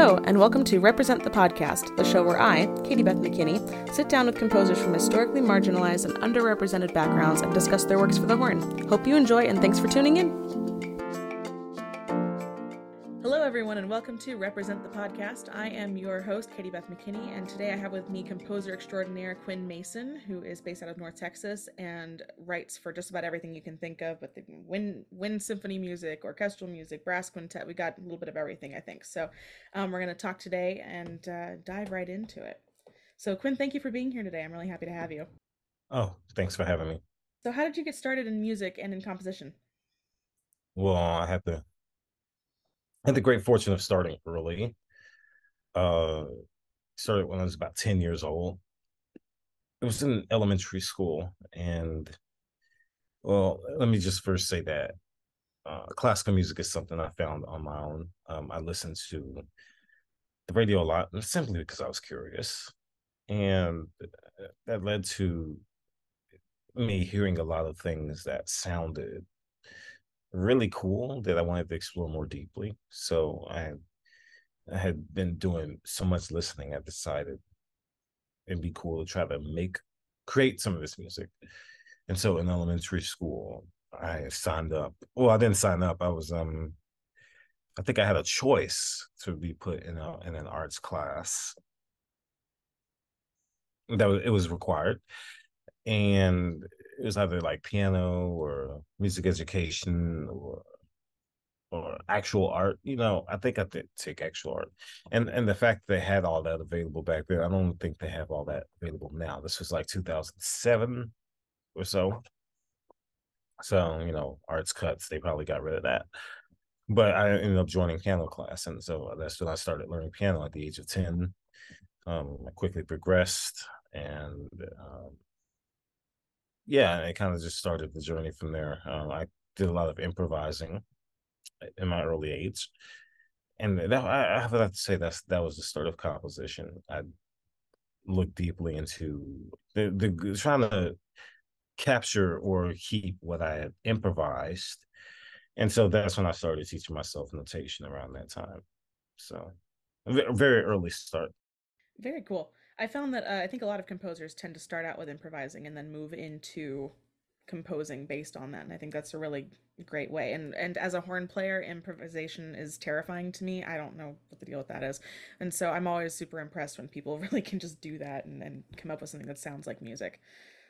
Hello, and welcome to Represent the Podcast, the show where I, Katie Beth McKinney, sit down with composers from historically marginalized and underrepresented backgrounds and discuss their works for the horn. Hope you enjoy, and thanks for tuning in. Everyone, and welcome to Represent the Podcast. I am your host, Katie Beth McKinney, and today I have with me composer extraordinaire Quinn Mason, who is based out of North Texas and writes for just about everything you can think of, but the wind, wind symphony music, orchestral music, brass quintet. We got a little bit of everything, I think. So um, we're going to talk today and uh, dive right into it. So, Quinn, thank you for being here today. I'm really happy to have you. Oh, thanks for having me. So, how did you get started in music and in composition? Well, I had to had the great fortune of starting early. Uh, started when I was about 10 years old. It was in elementary school. And, well, let me just first say that uh, classical music is something I found on my own. Um, I listened to the radio a lot simply because I was curious. And that led to me hearing a lot of things that sounded really cool that I wanted to explore more deeply. So I I had been doing so much listening, I decided it'd be cool to try to make create some of this music. And so in elementary school, I signed up. Well, I didn't sign up. I was um I think I had a choice to be put in a in an arts class. That was, it was required. And it was either like piano or music education or or actual art. You know, I think I did take actual art, and and the fact they had all that available back then, I don't think they have all that available now. This was like 2007 or so. So you know, arts cuts, they probably got rid of that. But I ended up joining piano class, and so that's when I started learning piano at the age of 10. Um, I quickly progressed, and um, yeah, it kind of just started the journey from there. Um, I did a lot of improvising in my early age, and that I, have to say that's that was the start of composition. I looked deeply into the the trying to capture or keep what I had improvised, and so that's when I started teaching myself notation around that time. So, very early start. Very cool. I found that uh, I think a lot of composers tend to start out with improvising and then move into composing based on that and i think that's a really great way and and as a horn player improvisation is terrifying to me. I don't know what the deal with that is and so i'm always super impressed when people really can just do that and, and come up with something that sounds like music.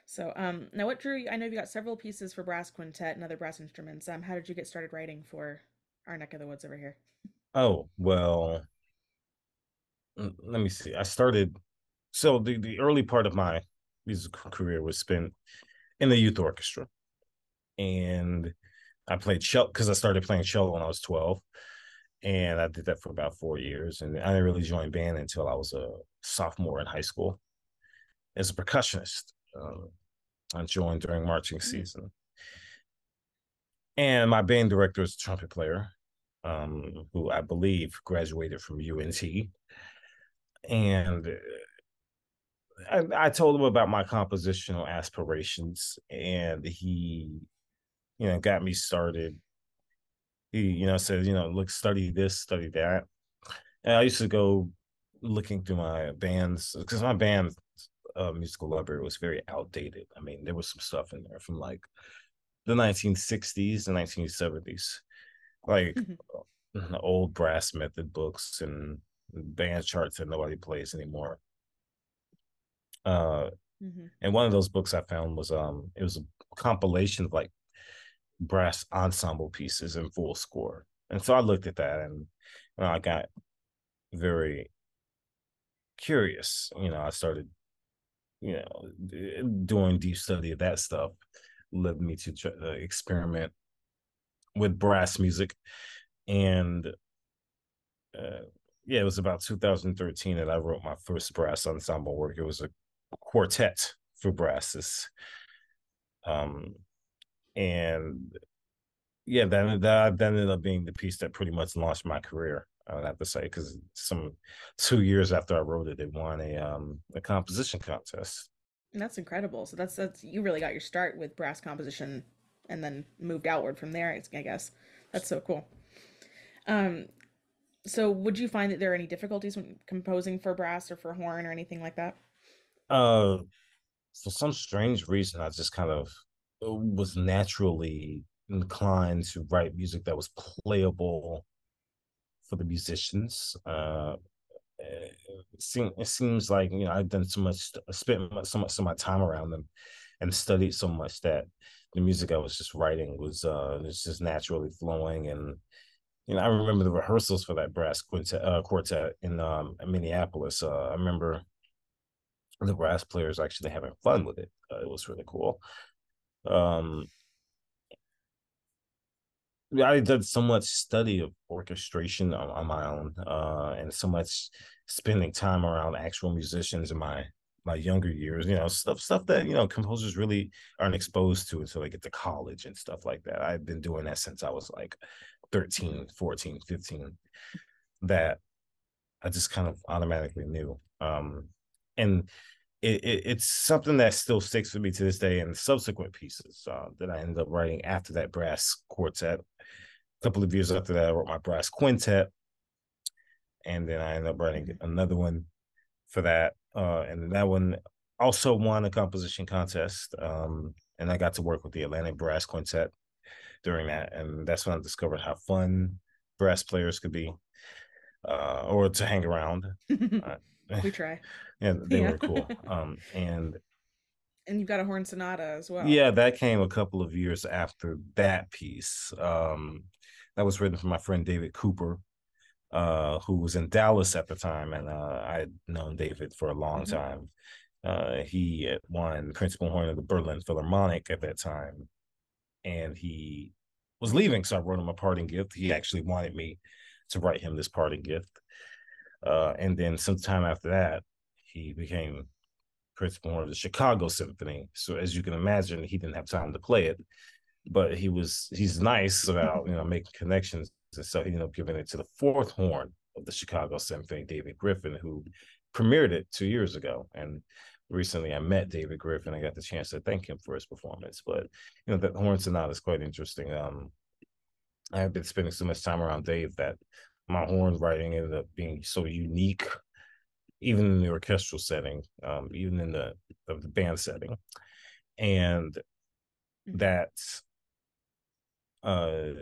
So um now what drew you i know you got several pieces for brass quintet and other brass instruments. Um how did you get started writing for our neck of the woods over here? Oh well let me see. I started so the, the early part of my musical career was spent in the youth orchestra. And I played cello because I started playing cello when I was 12. And I did that for about four years. And I didn't really join band until I was a sophomore in high school as a percussionist. Uh, I joined during marching mm-hmm. season. And my band director is a trumpet player, um, who I believe graduated from UNT. And I, I told him about my compositional aspirations, and he, you know, got me started. He, you know, said, you know, look, study this, study that. And I used to go looking through my bands because my band uh, musical library was very outdated. I mean, there was some stuff in there from like the 1960s and 1970s, like mm-hmm. old brass method books and band charts that nobody plays anymore. Uh, mm-hmm. And one of those books I found was um, it was a compilation of like brass ensemble pieces in full score. And so I looked at that and you know, I got very curious. You know, I started, you know, doing deep study of that stuff led me to try, uh, experiment with brass music. And uh, yeah, it was about 2013 that I wrote my first brass ensemble work. It was a quartet for brasses. Um, and yeah, that that ended up being the piece that pretty much launched my career. I would have to say because some two years after I wrote it, it won a um a composition contest. That's incredible. So that's that's you really got your start with brass composition, and then moved outward from there. I guess that's so cool. Um, So, would you find that there are any difficulties when composing for brass or for horn or anything like that? Uh, for some strange reason, I just kind of uh, was naturally inclined to write music that was playable for the musicians. Uh, it, seem, it seems like you know I've done so much, spent so much, so much time around them, and studied so much that the music I was just writing was uh was just naturally flowing and you know I remember the rehearsals for that brass quintet uh, quartet in um in Minneapolis. Uh, I remember the brass players actually having fun with it. Uh, it was really cool. Um, I did so much study of orchestration on, on my own, uh, and so much spending time around actual musicians in my my younger years, you know, stuff stuff that you know composers really aren't exposed to until they get to college and stuff like that. I've been doing that since I was like 13, 14, 15. That I just kind of automatically knew. Um, and it, it, it's something that still sticks with me to this day. And subsequent pieces uh, that I ended up writing after that brass quartet, a couple of years after that, I wrote my brass quintet, and then I ended up writing another one for that. Uh, and that one also won a composition contest. Um, and I got to work with the Atlantic Brass Quintet during that, and that's when I discovered how fun brass players could be, uh, or to hang around. we try. Yeah, they yeah. were cool. Um, and and you've got a horn sonata as well. Yeah, that came a couple of years after that piece. Um, that was written for my friend David Cooper, uh, who was in Dallas at the time, and uh, I had known David for a long mm-hmm. time. Uh, he had won principal horn of the Berlin Philharmonic at that time, and he was leaving, so I wrote him a parting gift. He actually wanted me to write him this parting gift, uh, and then sometime after that, he became principal of the Chicago Symphony. So as you can imagine, he didn't have time to play it, but he was he's nice about you know making connections, and so he ended up giving it to the fourth horn of the Chicago Symphony, David Griffin, who premiered it two years ago. And recently I met David Griffin. I got the chance to thank him for his performance. But you know, that horn sonata is quite interesting. Um, I've been spending so much time around Dave that my horn writing ended up being so unique, even in the orchestral setting, um, even in the, of the band setting, and mm-hmm. that uh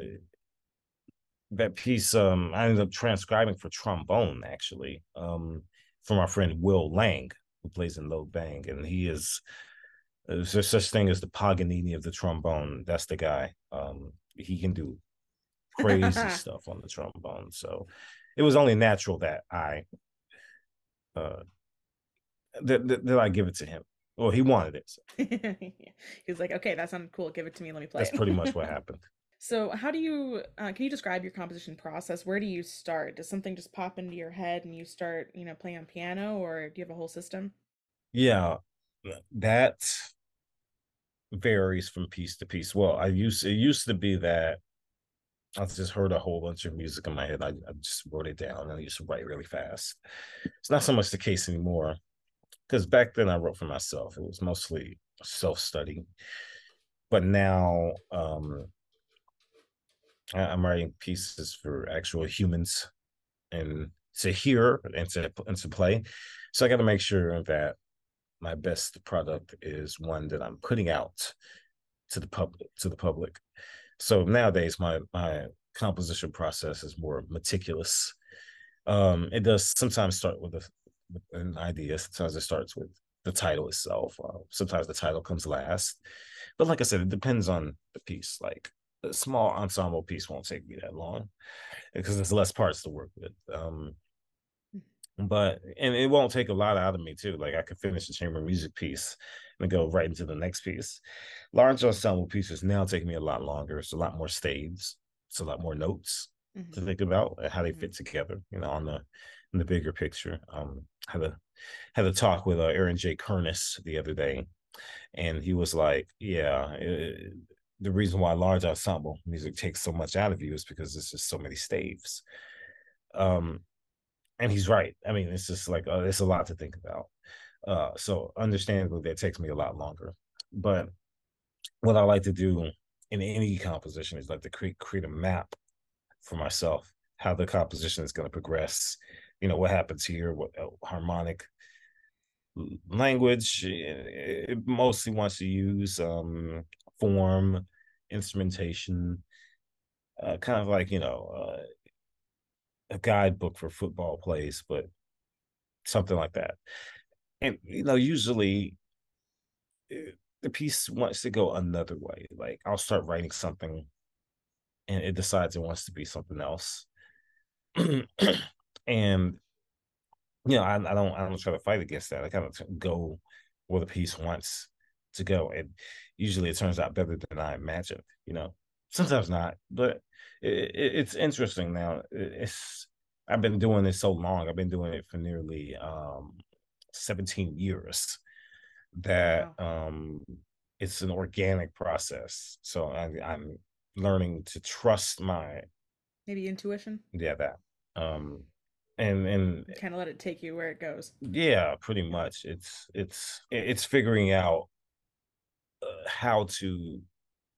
that piece um I ended up transcribing for trombone actually um from our friend Will Lang who plays in Low Bang and he is there's such thing as the Paganini of the trombone that's the guy um he can do crazy stuff on the trombone. So it was only natural that I uh that, that, that I give it to him. Well, he wanted it. So. he was like, "Okay, that sounded cool. Give it to me. Let me play." That's it. pretty much what happened. So, how do you uh, can you describe your composition process? Where do you start? Does something just pop into your head and you start, you know, playing on piano, or do you have a whole system? Yeah, that varies from piece to piece. Well, I used it used to be that I just heard a whole bunch of music in my head. I, I just wrote it down and I used to write really fast. It's not so much the case anymore because back then I wrote for myself. It was mostly self study. But now um, I, I'm writing pieces for actual humans and to hear and to, and to play. So I got to make sure that my best product is one that I'm putting out to the public to the public so nowadays, my my composition process is more meticulous. Um, it does sometimes start with, a, with an idea. Sometimes it starts with the title itself. Uh, sometimes the title comes last. But like I said, it depends on the piece. Like a small ensemble piece won't take me that long because there's less parts to work with. Um, but and it won't take a lot out of me too. Like I could finish the chamber music piece and go right into the next piece. Large ensemble pieces now take me a lot longer. It's a lot more staves. It's a lot more notes mm-hmm. to think about and how they mm-hmm. fit together. You know, on the in the bigger picture. Um, had a had a talk with uh, Aaron J. Kernis the other day, and he was like, "Yeah." It, the reason why large ensemble music takes so much out of you is because there's just so many staves. Um, and he's right. I mean, it's just like uh, it's a lot to think about. Uh, so understandably, that takes me a lot longer. But what I like to do in any composition is like to create create a map for myself how the composition is going to progress. You know what happens here, what uh, harmonic language. It, it mostly wants to use um, form, instrumentation, uh, kind of like you know uh, a guidebook for football plays, but something like that. And you know, usually eh, the piece wants to go another way. Like I'll start writing something, and it decides it wants to be something else. and you know, I, I, don't I don't try to fight against that. I kind of go where the piece wants to go, and usually it turns out better than I imagined. You know, sometimes not, but it, it, it's interesting now. It's I've been doing this so long. I've been doing it for nearly um, 17 years. That wow. um, it's an organic process. So I, I'm learning to trust my maybe intuition. Yeah, that. Um, and and kind of let it take you where it goes. Yeah, pretty much. It's it's it's figuring out uh, how to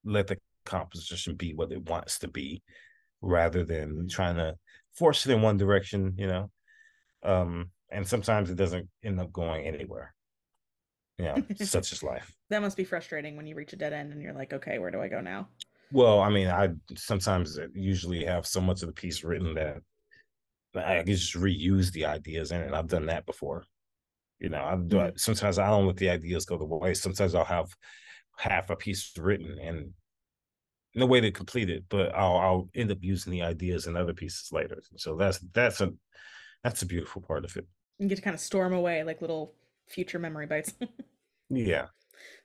let the composition be what it wants to be rather than trying to force it in one direction, you know. Um, and sometimes it doesn't end up going anywhere. Yeah, you know, such is life. That must be frustrating when you reach a dead end and you're like, okay, where do I go now? Well, I mean, I sometimes usually have so much of the piece written that I can just reuse the ideas in it. I've done that before. You know, I do. Mm-hmm. Sometimes I don't let the ideas go the way. Sometimes I'll have half a piece written and no way to complete it, but I'll I'll end up using the ideas in other pieces later. So that's that's a that's a beautiful part of it. You get to kind of storm away like little future memory bites. yeah.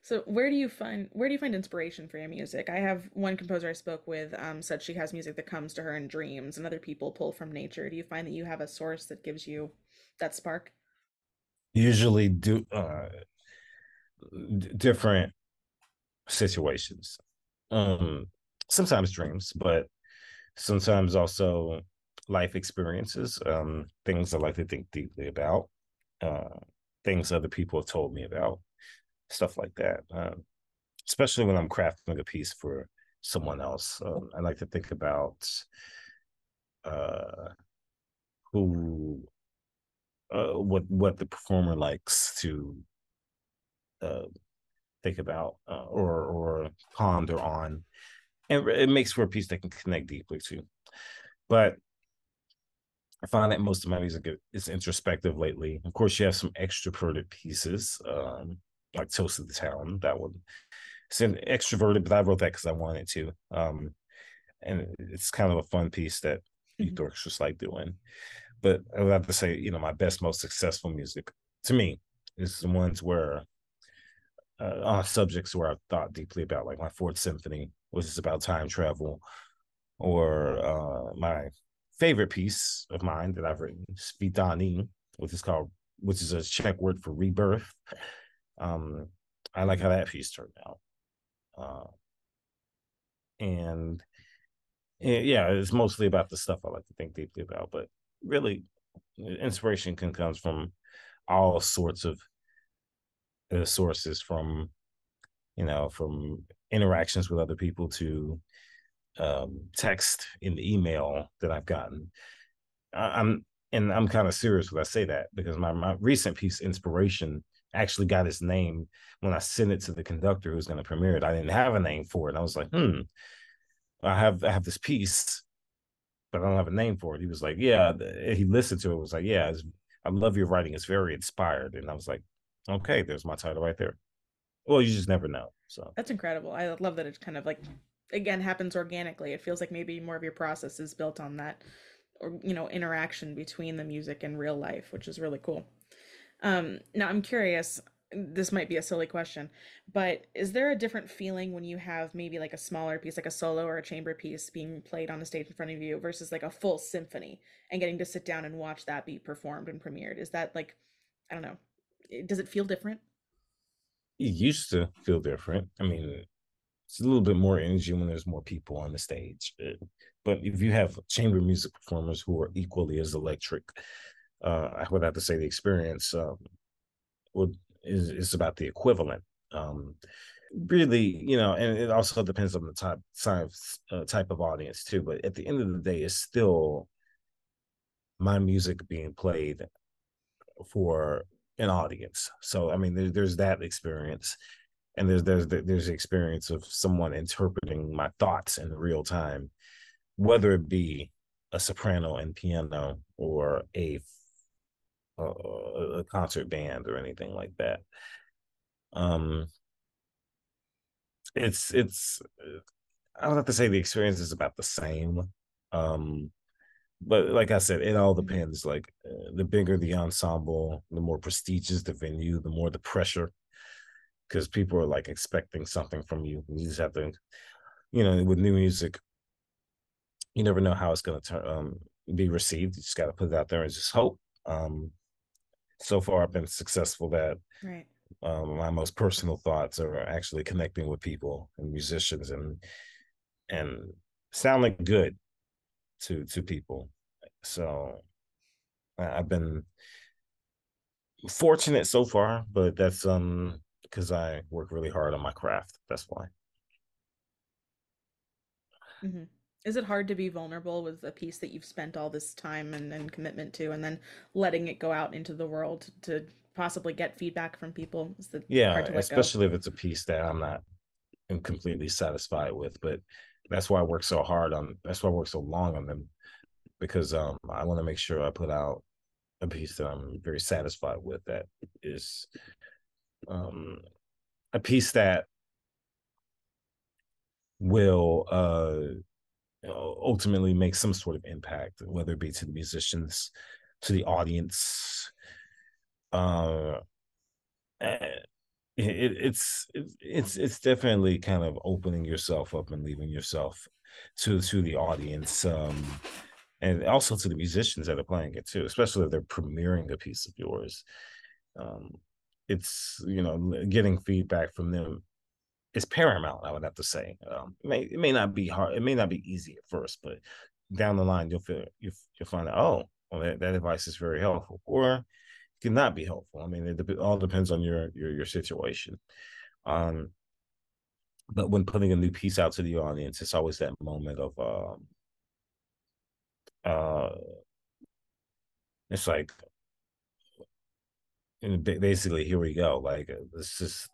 So where do you find where do you find inspiration for your music? I have one composer I spoke with um, said she has music that comes to her in dreams, and other people pull from nature. Do you find that you have a source that gives you that spark? Usually, do uh, d- different situations. Um, sometimes dreams, but sometimes also life experiences, um, things I like to think deeply about, uh, things other people have told me about, stuff like that. Um, especially when I'm crafting a piece for someone else, um, I like to think about uh, who, uh, what what the performer likes to uh, think about uh, or or ponder on and it makes for a piece that can connect deeply to. But I find that most of my music is introspective lately. Of course, you have some extroverted pieces, um, like Toast of the Town. That one it's an extroverted, but I wrote that because I wanted to. Um, and it's kind of a fun piece that mm-hmm. youth orchestras like doing. But I would have to say, you know, my best, most successful music to me is the ones where uh, on subjects where I've thought deeply about, like my Fourth Symphony, which is about time travel, or uh, my favorite piece of mine that I've written, Svitani, which is called, which is a Czech word for rebirth. Um, I like how that piece turned out. Uh, and yeah, it's mostly about the stuff I like to think deeply about, but really, inspiration can come from all sorts of the sources from you know from interactions with other people to um, text in the email that I've gotten. I, am and I'm kind of serious when I say that because my, my recent piece, Inspiration, actually got its name when I sent it to the conductor who's going to premiere it. I didn't have a name for it. I was like, hmm, I have I have this piece, but I don't have a name for it. He was like, yeah. He listened to it. Was like, yeah, I love your writing. It's very inspired. And I was like, Okay, there's my title right there. Well, you just never know. So that's incredible. I love that it kind of like again happens organically. It feels like maybe more of your process is built on that or you know interaction between the music and real life, which is really cool. Um, now I'm curious. This might be a silly question, but is there a different feeling when you have maybe like a smaller piece, like a solo or a chamber piece, being played on a stage in front of you versus like a full symphony and getting to sit down and watch that be performed and premiered? Is that like, I don't know, does it feel different? It used to feel different. I mean, it's a little bit more energy when there's more people on the stage. But if you have chamber music performers who are equally as electric, uh, I would have to say the experience um, would is, is about the equivalent. Um, really, you know, and it also depends on the type type, uh, type of audience too. But at the end of the day, it's still my music being played for an audience. So I mean, there, there's that experience, and there's there's there's the experience of someone interpreting my thoughts in real time, whether it be a soprano and piano or a a, a concert band or anything like that. Um, it's it's I don't have to say the experience is about the same. Um, but like I said, it all mm-hmm. depends. Like uh, the bigger the ensemble, the more prestigious the venue, the more the pressure, because people are like expecting something from you. You just have to, you know, with new music, you never know how it's going to turn um, be received. You just got to put it out there and just hope. Um, so far, I've been successful that right. um, my most personal thoughts are actually connecting with people and musicians and and sounding good to to people. So I've been fortunate so far, but that's um because I work really hard on my craft. That's why. Mm-hmm. Is it hard to be vulnerable with a piece that you've spent all this time and, and commitment to, and then letting it go out into the world to possibly get feedback from people? Is the yeah, especially go? if it's a piece that I'm not completely satisfied with. But that's why I work so hard on. That's why I work so long on them because um, I want to make sure I put out a piece that I'm very satisfied with. That is um, a piece that will uh, ultimately make some sort of impact, whether it be to the musicians, to the audience. Uh, eh, it, it's it's it's definitely kind of opening yourself up and leaving yourself to to the audience um and also to the musicians that are playing it too, especially if they're premiering a piece of yours. Um, it's you know getting feedback from them is paramount. I would have to say. Um, it may it may not be hard. It may not be easy at first, but down the line you'll feel you you'll find out. Oh, well, that, that advice is very helpful, or it cannot be helpful. I mean, it all depends on your your your situation. Um, but when putting a new piece out to the audience, it's always that moment of um, uh it's like and basically here we go like uh, let's just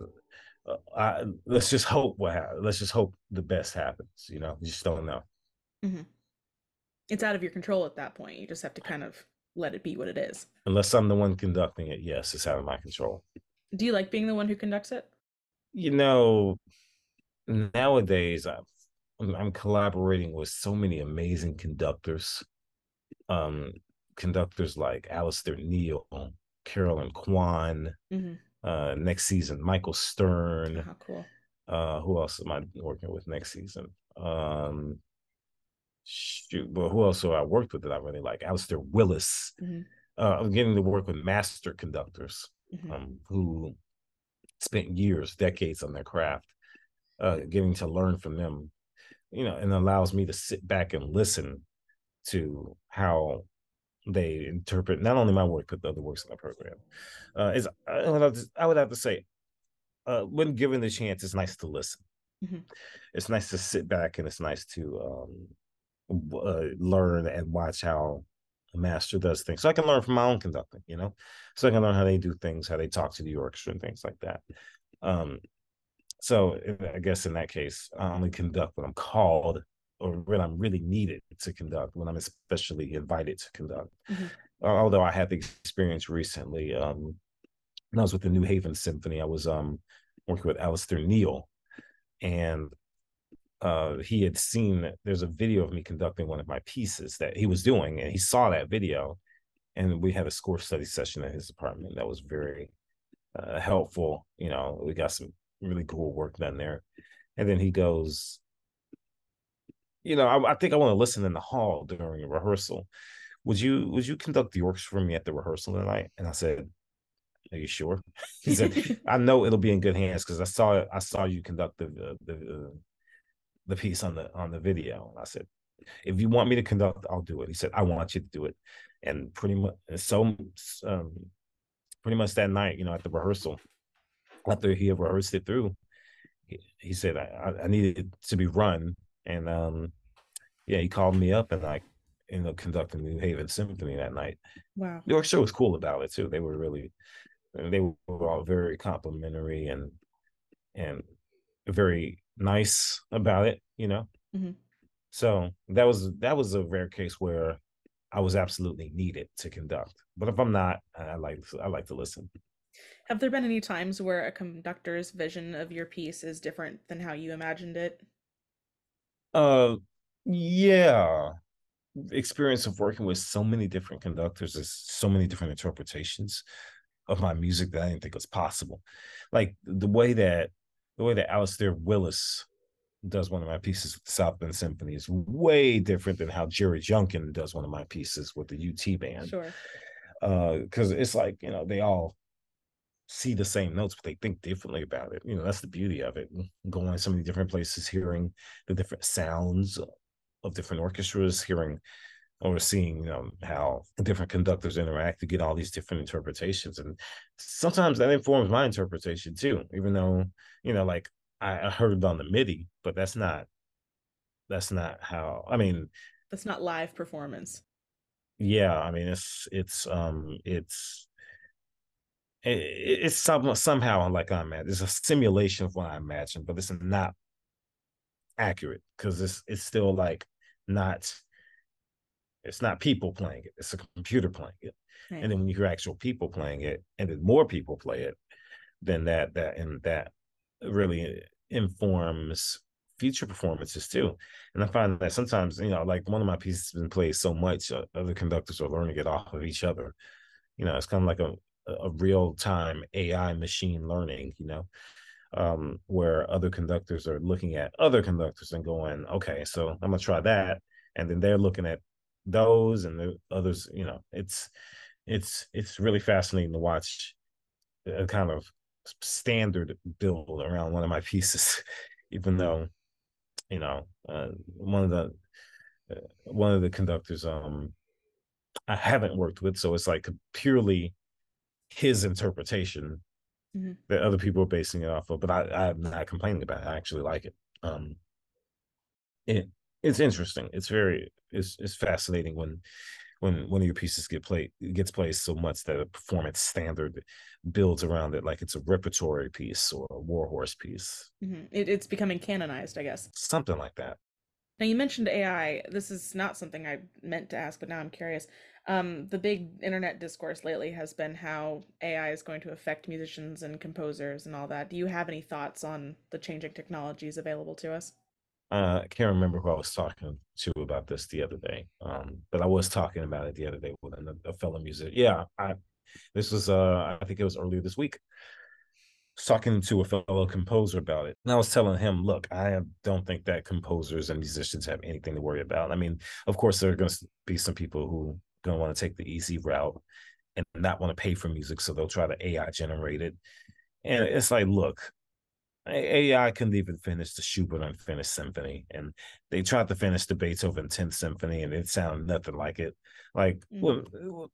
uh, I, let's just hope what happens. let's just hope the best happens you know? You just don't know. Mm-hmm. it's out of your control at that point. You just have to kind of let it be what it is. Unless i'm the one conducting it yes it's out of my control. Do you like being the one who conducts it? You know nowadays i'm, I'm collaborating with so many amazing conductors um, conductors like Alasdair Neale, Carolyn Kuan. Mm-hmm. Uh, next season, Michael Stern. Oh, cool. Uh, who else am I working with next season? Um, shoot, but who else have I worked with that I really like? Alastair Willis. Mm-hmm. Uh, I'm getting to work with master conductors mm-hmm. um, who spent years, decades on their craft, uh, getting to learn from them, you know, and allows me to sit back and listen to how they interpret not only my work but the other works in the program. Uh, is I would, to, I would have to say, uh, when given the chance, it's nice to listen. Mm-hmm. It's nice to sit back and it's nice to um, uh, learn and watch how a master does things. So I can learn from my own conducting, you know, so I can learn how they do things, how they talk to the orchestra and things like that. Um, so I guess in that case, I only conduct when I'm called or when I'm really needed to conduct, when I'm especially invited to conduct. Mm-hmm. although I had the experience recently, um, when I was with the New Haven Symphony, I was um, working with Alasdair Neale, and uh, he had seen there's a video of me conducting one of my pieces that he was doing, and he saw that video, and we had a score study session at his apartment that was very uh, helpful. You know, we got some really cool work done there, and then he goes, you know, I, I think I want to listen in the hall during a rehearsal. Would you would you conduct the orchestra for me at the rehearsal tonight? And I said, Are you sure? he said, I know it'll be in good hands because I saw I saw you conduct the the the, the piece on the on the video. And I said, if you want me to conduct, I'll do it. He said, I want you to do it. And pretty much so um, pretty much that night, you know, at the rehearsal, after he had rehearsed it through, he, he said I, I needed to be run and um, yeah, he called me up and like you know conducting New Haven Symphony that night. Wow. The orchestra was cool about it too. They were really they were all very complimentary and and very nice about it, you know. Mhm. So that was that was a rare case where I was absolutely needed to conduct. But if I'm not, I like I like to listen. Have there been any times where a conductor's vision of your piece is different than how you imagined it? Uh yeah. Experience of working with so many different conductors, there's so many different interpretations of my music that I didn't think was possible. Like the way that the way that Alastair Willis does one of my pieces with the South Bend Symphony is way different than how Jerry Junkin does one of my pieces with the UT band. Sure. Uh, because it's like, you know, they all see the same notes, but they think differently about it. You know, that's the beauty of it. Going so many different places, hearing the different sounds of different orchestras, hearing or seeing know how different conductors interact to get all these different interpretations and sometimes that informs my interpretation too even though you know like i, I heard it on the midi but that's not that's not how i mean That's not live performance. yeah i mean it's it's um it's it, it's some, somehow like i'm at it's a simulation of what i imagine but it's not accurate because it's it's still like not it's not people playing it it's a computer playing it. Right. and then when you hear actual people playing it and then more people play it then that that and that really informs future performances too. And i find that sometimes you know like one of my pieces has been played so much uh, other conductors are learning it off of each other. You know it's kind of like a a real time ai machine learning you know um where other conductors are looking at other conductors and going okay so i'm gonna try that and then they're looking at those and the others you know it's it's it's really fascinating to watch a kind of standard build around one of my pieces even though you know uh, one of the uh, one of the conductors um i haven't worked with so it's like purely his interpretation Mhm. that other people are basing it off of but i i'm not complaining about it i actually like it um it it's interesting it's very it's it's fascinating when when one of your pieces get played gets played so much that a performance standard builds around it like it's a repertory piece or a warhorse piece hmm It, it's becoming canonized, I guess. something like that Now you mentioned AI. This is not something I meant to ask, but now I'm curious. Um, the big internet discourse lately has been how AI is going to affect musicians and composers and all that. Do you have any thoughts on the changing technologies available to us? uh, I can't remember who I was talking to about this the other day, um, but I was talking about it the other day with a, fellow musician. Yeah, I this was uh, I think it was earlier this week. Talking to a fellow composer about it, and I was telling him, "Look, I don't think that composers and musicians have anything to worry about. I mean, of course, there are going to be some people who going to want to take the easy route and not want to pay for music, so they'll try to AI generate it. And it's like, look, AI couldn't even finish the Schubert Unfinished Symphony, and they tried to finish the Beethoven 10th Symphony, and it sounded nothing like it. Like, Mm. what,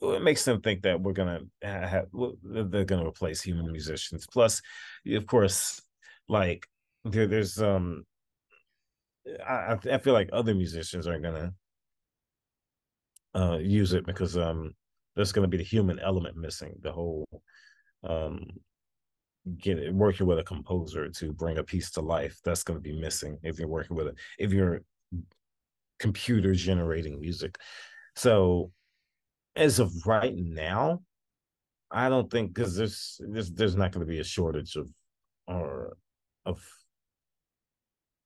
what makes them think that we're gonna have they're gonna replace human musicians? Plus, of course, like there, there's um, I I feel like other musicians aren't gonna uh use it because um there's gonna be the human element missing. The whole um get working with a composer to bring a piece to life that's going to be missing if you're working with it if you're computer generating music so as of right now i don't think because there's there's there's not going to be a shortage of or of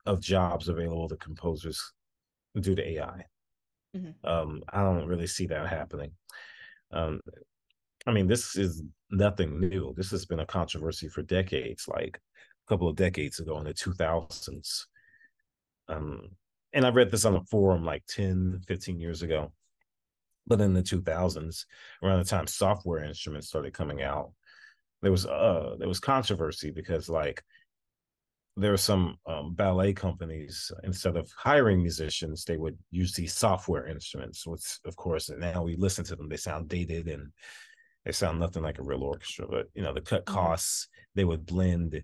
of jobs available to composers due to ai Mhm. um i don't really see that happening um I mean, this is nothing new. This has been a controversy for decades, like a couple of decades ago in the 2000s. Um, and I read this on a forum like 10, 15 years ago. But in the 2000s, around the time software instruments started coming out, there was uh there was controversy because like there were some um, ballet companies instead of hiring musicians, they would use these software instruments, which of course now we listen to them, they sound dated and they sound nothing like a real orchestra, but you know, to cut Mhm. costs, they would blend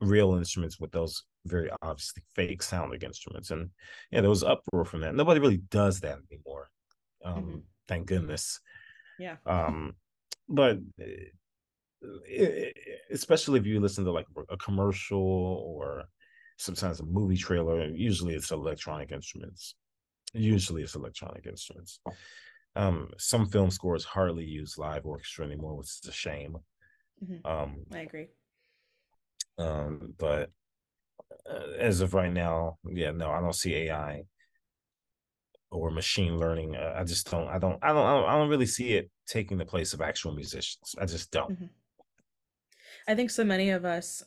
real instruments with those very obviously fake sounding instruments. And yeah, there was uproar from that. Nobody really does that anymore. Um, mm-hmm. Thank goodness. Yeah. Um, but eh, especially if you listen to like a commercial or sometimes a movie trailer, usually it's electronic instruments. Usually it's electronic instruments. Um, some film scores hardly use live orchestra anymore, which is a shame. Mm-hmm. Um, I agree. Um, but uh, as of right now, yeah, no, I don't see AI or machine learning. Uh, I just don't. I don't. I don't. I don't really see it taking the place of actual musicians. I just don't. Mm-hmm. I think so many of us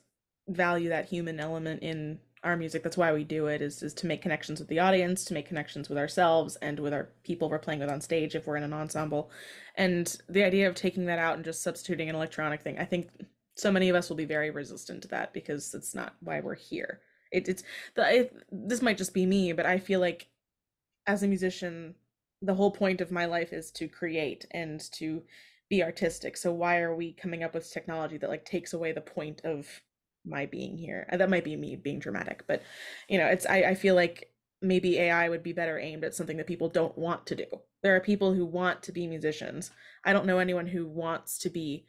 value that human element in our music. That's why we do it. Is is to make connections with the audience, to make connections with ourselves and with our people we're playing with on stage if we're in an ensemble. And the idea of taking that out and just substituting an electronic thing, I think so many of us will be very resistant to that because it's not why we're here. It, it's the it, this might just be me, but I feel like as a musician, the whole point of my life is to create and to be artistic. So why are we coming up with technology that like takes away the point of my being here? Uh, that might be me being dramatic, but you know, it's I, I feel like maybe AI would be better aimed at something that people don't want to do. There are people who want to be musicians. I don't know anyone who wants to be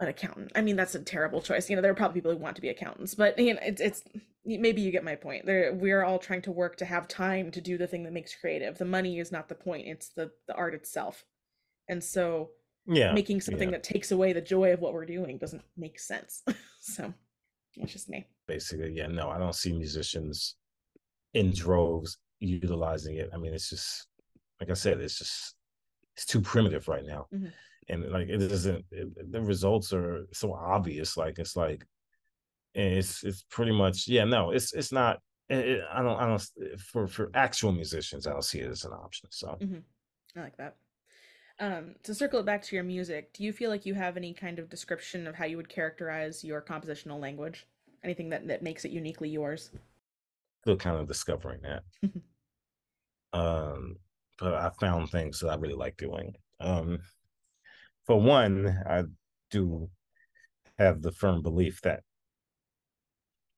an accountant. I mean, that's a terrible choice. You know, there are probably people who want to be accountants, but you know, it's it's maybe you get my point. There, we're all trying to work to have time to do the thing that makes creative. The money is not the point; it's the the art itself. And so, yeah, making something yeah. that takes away the joy of what we're doing doesn't make sense. so, it's just me. Basically, yeah, no, I don't see musicians in droves utilizing it. I mean, it's just like I said, it's just it's too primitive right now. Mm-hmm and like it doesn't it, the results are so obvious like it's like it's it's pretty much yeah no it's it's not it, i don't i don't for for actual musicians i don't see it as an option so mm-hmm. i like that um to circle it back to your music do you feel like you have any kind of description of how you would characterize your compositional language? Anything that that makes it uniquely yours? Still kind of discovering that. Um but i found things that i really like doing. Um for one, I do have the firm belief that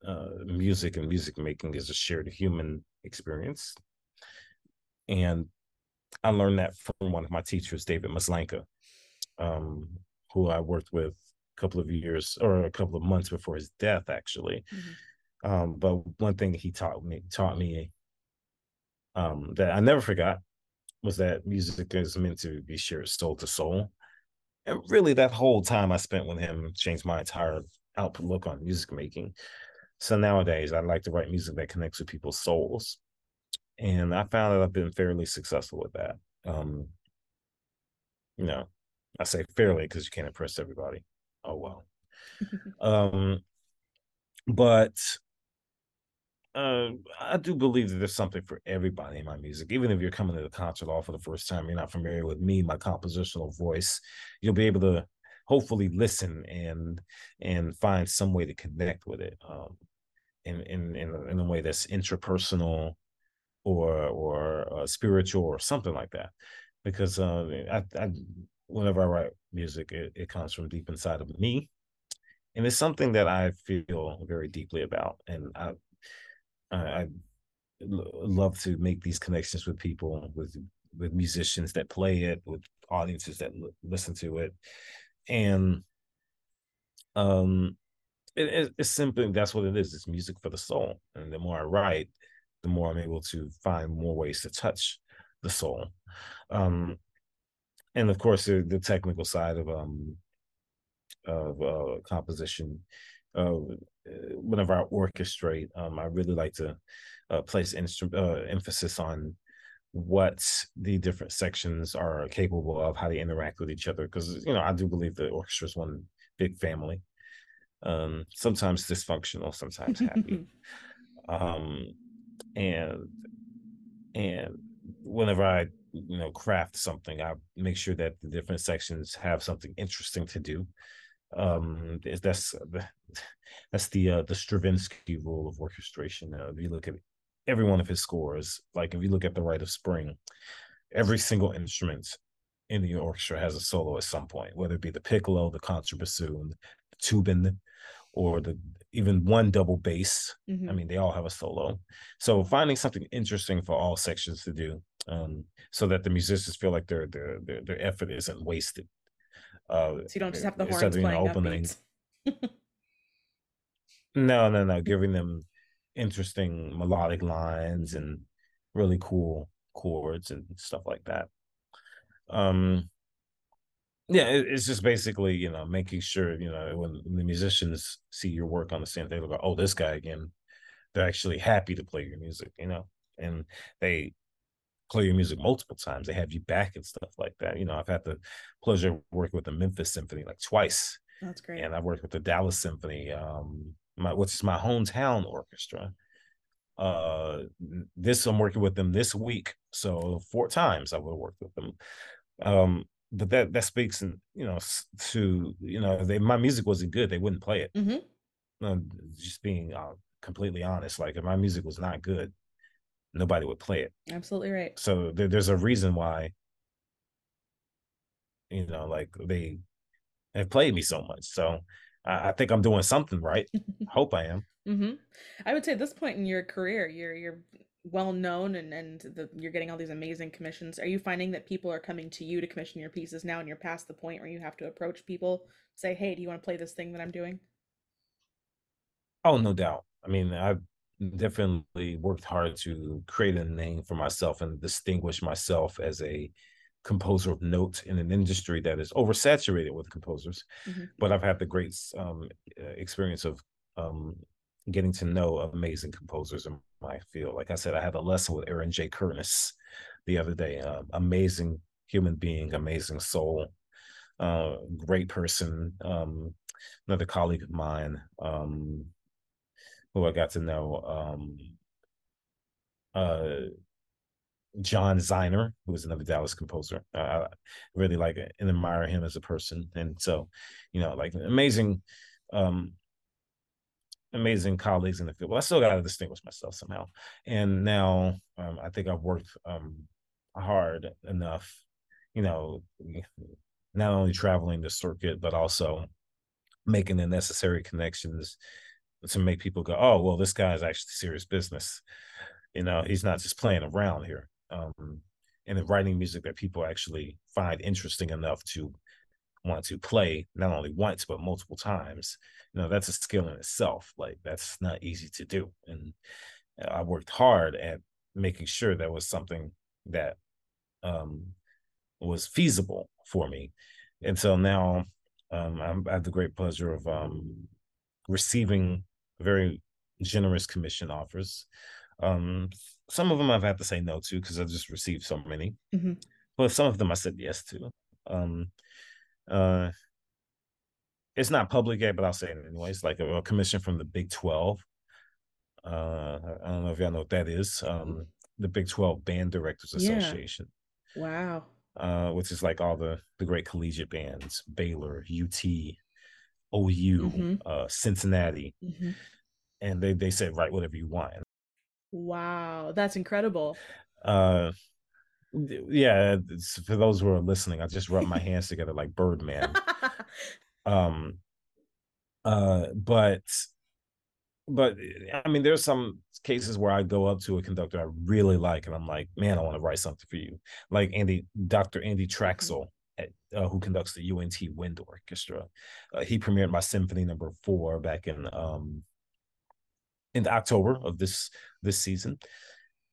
uh, music and music making is a shared human experience. And I learned that from one of my teachers, David Maslanka, um, who I worked with a couple of years or a couple of months before his death, actually. Mm-hmm. Um, but one thing he taught me taught me um, that I never forgot was that music is meant to be shared soul to soul and really that whole time I spent with him changed my entire outlook on music making. So nowadays I like to write music that connects with people's souls. And I found that I've been fairly successful with that. Um, you know, I say fairly because you can't impress everybody. Oh well. um, but uh, I do believe that there's something for everybody in my music. Even if you're coming to the concert hall for the first time, you're not familiar with me, my compositional voice. You'll be able to hopefully listen and and find some way to connect with it, um, in in in a, in a way that's intrapersonal or or uh, spiritual or something like that. Because uh, I, I whenever I write music, it, it comes from deep inside of me, and it's something that I feel very deeply about, and I I, love to make these connections with people, with with musicians that play it, with audiences that l- listen to it, and um, it, it's simply that's what it is. It's music for the soul, and the more I write, the more I'm able to find more ways to touch the soul. Um, and of course, the, the technical side of um of uh, composition uh, whenever I orchestrate, um, I really like to uh, place instru- uh, emphasis on what the different sections are capable of, how they interact with each other. Because you know, I do believe the orchestra is one big family. Um, sometimes dysfunctional, sometimes happy. um, and and whenever I you know craft something, I make sure that the different sections have something interesting to do. Um that's that's the uh the stravinsky rule of orchestration. Uh, if you look at every one of his scores like if you look at the rite of spring every single instrument in the orchestra has a solo at some point whether it be the piccolo the contrabassoon the tubin or the even one double bass. Mhm. I mean, they all have a solo. So finding something interesting for all sections to do, um, so that the musicians feel like their their their, their effort isn't wasted. Uh, So you don't just have the horns of, you know, playing opening no, no, no, giving them interesting melodic lines and really cool chords and stuff like that. Um, yeah, it's just basically you know making sure you know when the musicians see your work on the same, they look, oh, this guy again. They're actually happy to play your music, you know, and they play your music multiple times. They have you back and stuff like that. You know, I've had the pleasure of working with the Memphis Symphony like twice, That's great. and I worked with the Dallas Symphony, um, my which is my hometown orchestra. Uh, this I'm working with them this week, so four times I would work with them. Um, but that that speaks, and you know, to you know, they my music wasn't good, they wouldn't play it. mm-hmm. Just being uh, completely honest, like if my music was not good, nobody would play it. Absolutely right. So there, there's a reason why, you know, like they have played me so much. So I, I think I'm doing something right. Hope I am. mm-hmm. I would say at this point in your career, you're you're well known and and the, you're getting all these amazing commissions. Are you finding that people are coming to you to commission your pieces now, and you're past the point where you have to approach people, say, "Hey, do you want to play this thing that I'm doing?" Oh, no doubt. I mean, I've definitely worked hard to create a name for myself and distinguish myself as a composer of note in an industry that is oversaturated with composers. Mhm. But I've had the great um, experience of um, getting to know amazing composers in my field. Like I said, I had a lesson with Aaron Jay Kernis the other day. Uh, amazing human being, amazing soul, uh, great person. Um, another colleague of mine. Um, who I got to know, um, uh, John Ziner, who is another Dallas composer. I really like and admire him as a person. And so, you know, like amazing, um, amazing colleagues in the field. Well, I still got to distinguish myself somehow. And now um, I think I've worked um, hard enough, you know, not only traveling the circuit, but also making the necessary connections to make people go, oh, well, this guy is actually serious business. You know, he's not just playing around here. Um, and in writing music that people actually find interesting enough to want to play not only once but multiple times. You know, that's a skill in itself. Like that's not easy to do. And I worked hard at making sure that was something that um, was feasible for me. And so now um, I'm, I have the great pleasure of um, receiving very generous commission offers. Um, some of them I've had to say no to because I just received so many, Mhm. but some of them I said yes to. Uh, it's not public yet, but I'll say it anyways. Like a, a commission from the Big Twelve. Uh, I don't know if y'all know what that is. Um, the Big Twelve Band Directors Yeah. Association Wow. uh, which is like all the the great collegiate bands, Baylor, UT, OU, Mhm. uh, Cincinnati, Mhm. and they they said write whatever you want. Wow, that's incredible. Uh, yeah, for those who are listening, I just rub my hands together like Birdman. Um, uh, but but I mean, there's some cases where I go up to a conductor I really like, and I'm like, man, I want to write something for you, like Andy, Dr. Andy Trachsel, at, uh, who conducts the UNT Wind Orchestra. Uh, he premiered my symphony number four back in um in October of this this season,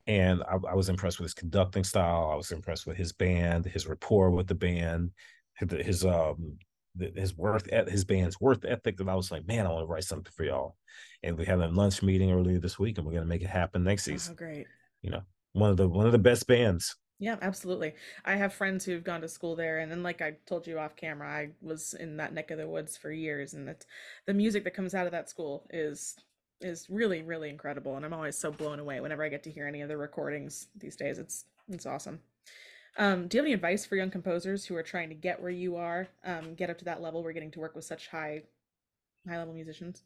and I, I was impressed with his conducting style. I was impressed with his band, his rapport with the band, his, um his worth at his band's worth ethic. And I was like, man, I want to write something for y'all. And we had a lunch meeting earlier this week, and we're gonna make it happen next Oh, season. great. You know, one of the one of the best bands. Yeah, absolutely. I have friends who've gone to school there, and then, like I told you off camera, I was in that neck of the woods for years, and that the music that comes out of that school is is really, really incredible, and I'm always so blown away whenever I get to hear any of the recordings these days. It's it's awesome. Um, do you have any advice for young composers who are trying to get where you are, um, get up to that level? We're getting to work with such high high level musicians.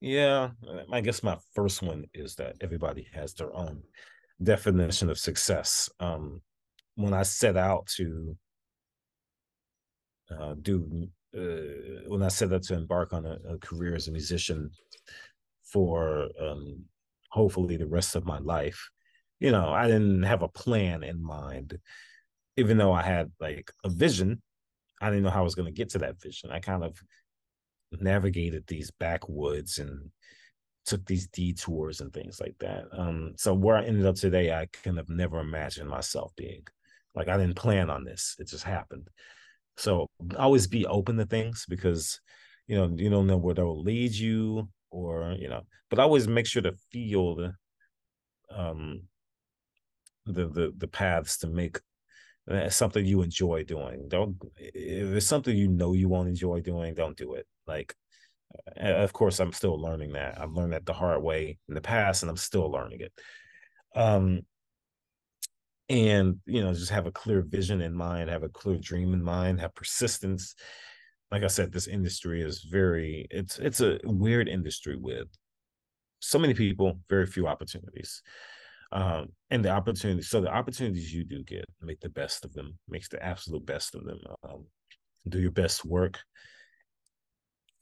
Yeah, I guess my first one is that everybody has their own definition of success. Um, when I set out to uh, do uh, when I set out to embark on a, a career as a musician for um, hopefully the rest of my life, you know, I didn't have a plan in mind. Even though I had like a vision, I didn't know how I was going to get to that vision. I kind of navigated these backwoods and took these detours and things like that. Um, so where I ended up today, I can have never imagined myself being. Like I didn't plan on this; it just happened. So always be open to things because you know you don't know where that will lead you, or you know. But always make sure to feel the um the the the paths to make uh, something you enjoy doing. Don't if it's something you know you won't enjoy doing, don't do it. Like of course i'm still learning that i've learned that the hard way in the past and i'm still learning it um and you know just have a clear vision in mind have a clear dream in mind have persistence. Like i said this industry is very it's it's a weird industry with so many people very few opportunities. Um and the opportunities so the opportunities you do get make the best of them makes the absolute best of them um, do your best work.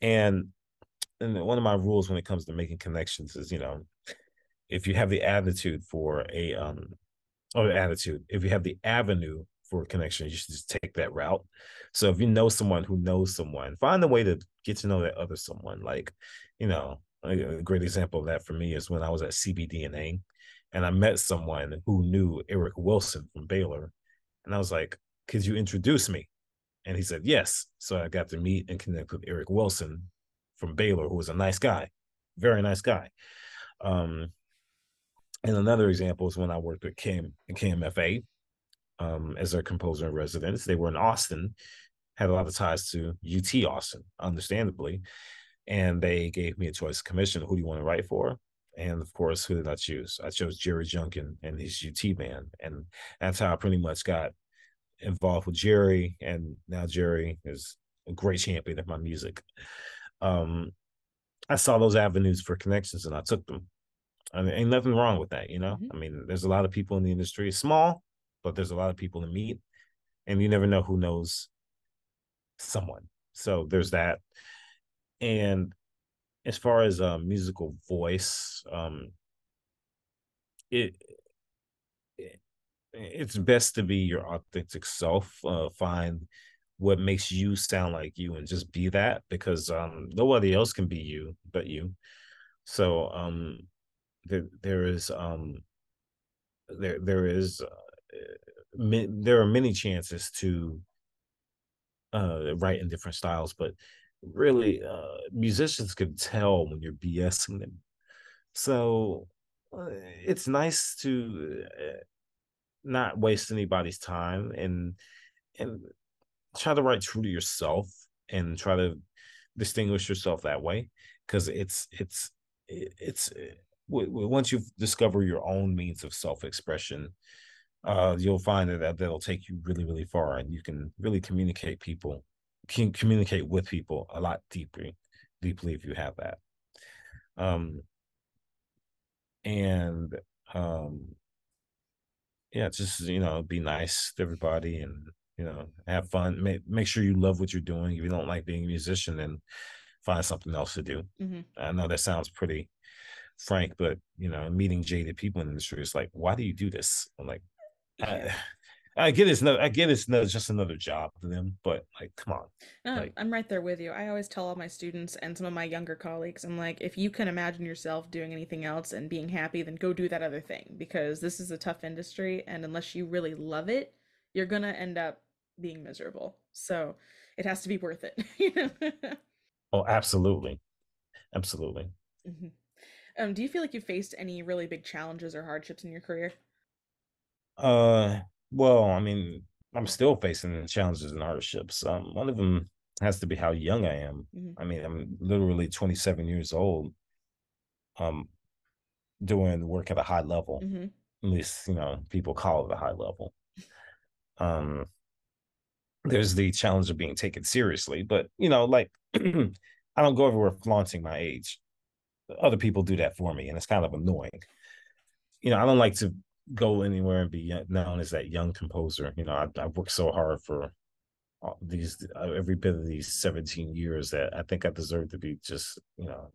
And and one of my rules when it comes to making connections is you know if you have the attitude for a um or attitude. If you have the avenue for connection you should just take that route. So if you know someone who knows someone find a way to get to know that other someone. Like you know a great example of that for me is when i was at cbdna and i met someone who knew eric wilson from baylor and i was like could you introduce me? And he said yes. So i got to meet and connect with eric wilson from Baylor, who was a nice guy, very nice guy. Um, and another example is when I worked with Kim and KMFA um, as their composer in residence. They were in Austin, had a lot of ties to UT Austin, understandably. And they gave me a choice commission. Who do you want to write for? And of course, who did I choose? I chose Jerry Junkin and his UT band. And that's how I pretty much got involved with Jerry. And now Jerry is a great champion of my music um, I saw those avenues for connections and I took them. I mean, ain't nothing wrong with that, you know. Mm-hmm. I mean, there's a lot of people in the industry, it's small, but there's a lot of people to meet, and you never know who knows someone. So there's that. And as far as a uh, musical voice, um, it, it it's best to be your authentic self. Uh, find what makes you sound like you and just be that because um nobody else can be you but you so um there there is um there there is uh, there are many chances to uh write in different styles but really uh musicians can tell when you're bsing them. So uh, it's nice to uh, not waste anybody's time and and try to write true to yourself and try to distinguish yourself that way because it's it's it's once you discover your own means of self-expression uh you'll find that that'll take you really really far and you can really communicate people can communicate with people a lot deeply deeply if you have that um and um yeah just you know be nice to everybody and you know, have fun. Make make sure you love what you're doing. If you don't like being a musician, then find something else to do. Mm-hmm. I know that sounds pretty frank, but you know, meeting jaded people in the industry is like, why do you do this? I'm like, I, I get it's no, I get it's no, just another job for them, but like, come on. No, like, I'm right there with you. I always tell all my students and some of my younger colleagues, I'm like, if you can imagine yourself doing anything else and being happy, then go do that other thing because this is a tough industry, and unless you really love it, you're gonna end up being miserable. So it has to be worth it. oh, absolutely, absolutely. Mm-hmm. Um, do you feel like you faced any really big challenges or hardships in your career? Uh, well, I mean, I'm still facing challenges and hardships. Um, one of them has to be how young I am. Mm-hmm. I mean, I'm literally 27 years old. Um, doing work at a high level. Mm-hmm. At least, you know, people call it a high level. Um, there's the challenge of being taken seriously. But you know, like I don't go everywhere flaunting my age. Other people do that for me, and it's kind of annoying. You know, I don't like to go anywhere and be known as that young composer. You know, I, I worked so hard for these uh, every bit of these 17 years that I think I deserve to be just you know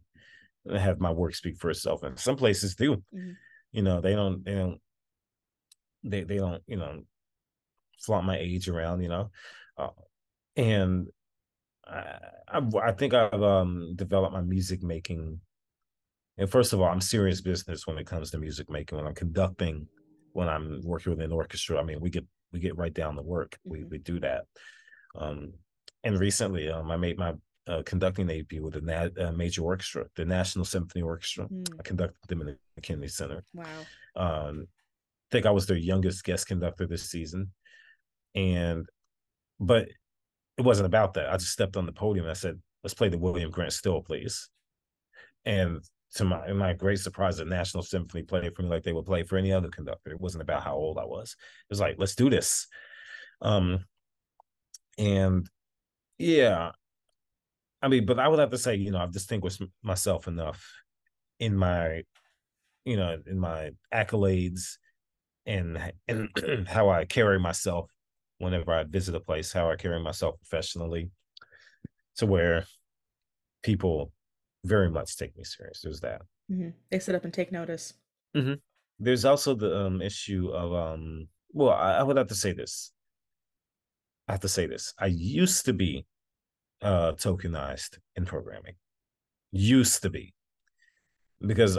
have my work speak for itself. And some places do, mm-hmm. you know, they don't they don't they they don't you know flaunt my age around, you know, uh, and I, I I think I've um developed my music making. And first of all, I'm serious business when it comes to music making. When I'm conducting, when I'm working with an orchestra, I mean, we get we get right down to work. Mm-hmm. We we do that. Um, and recently, um, I made my uh, conducting debut with a na- uh, major orchestra, the National Symphony Orchestra. Mm. I conducted them in the Kennedy Center. Wow. Um, I think I was their youngest guest conductor this season, and but it wasn't about that. I just stepped on the podium and I said, "Let's play the William Grant Still, please." And to my my great surprise, the National Symphony played for me like they would play for any other conductor. It wasn't about how old I was. It was like, "Let's do this." Um, and yeah, I mean, but I would have to say, you know, I've distinguished myself enough in my, you know, in my accolades and and how I carry myself whenever I visit a place, how I carry myself professionally, to where people very much take me serious. There's that. Mm-hmm. They sit up and take notice. Mm-hmm. There's also the um, issue of um. Well, I, I would have to say this. I have to say this. I used to be uh tokenized in programming. Used to be. Because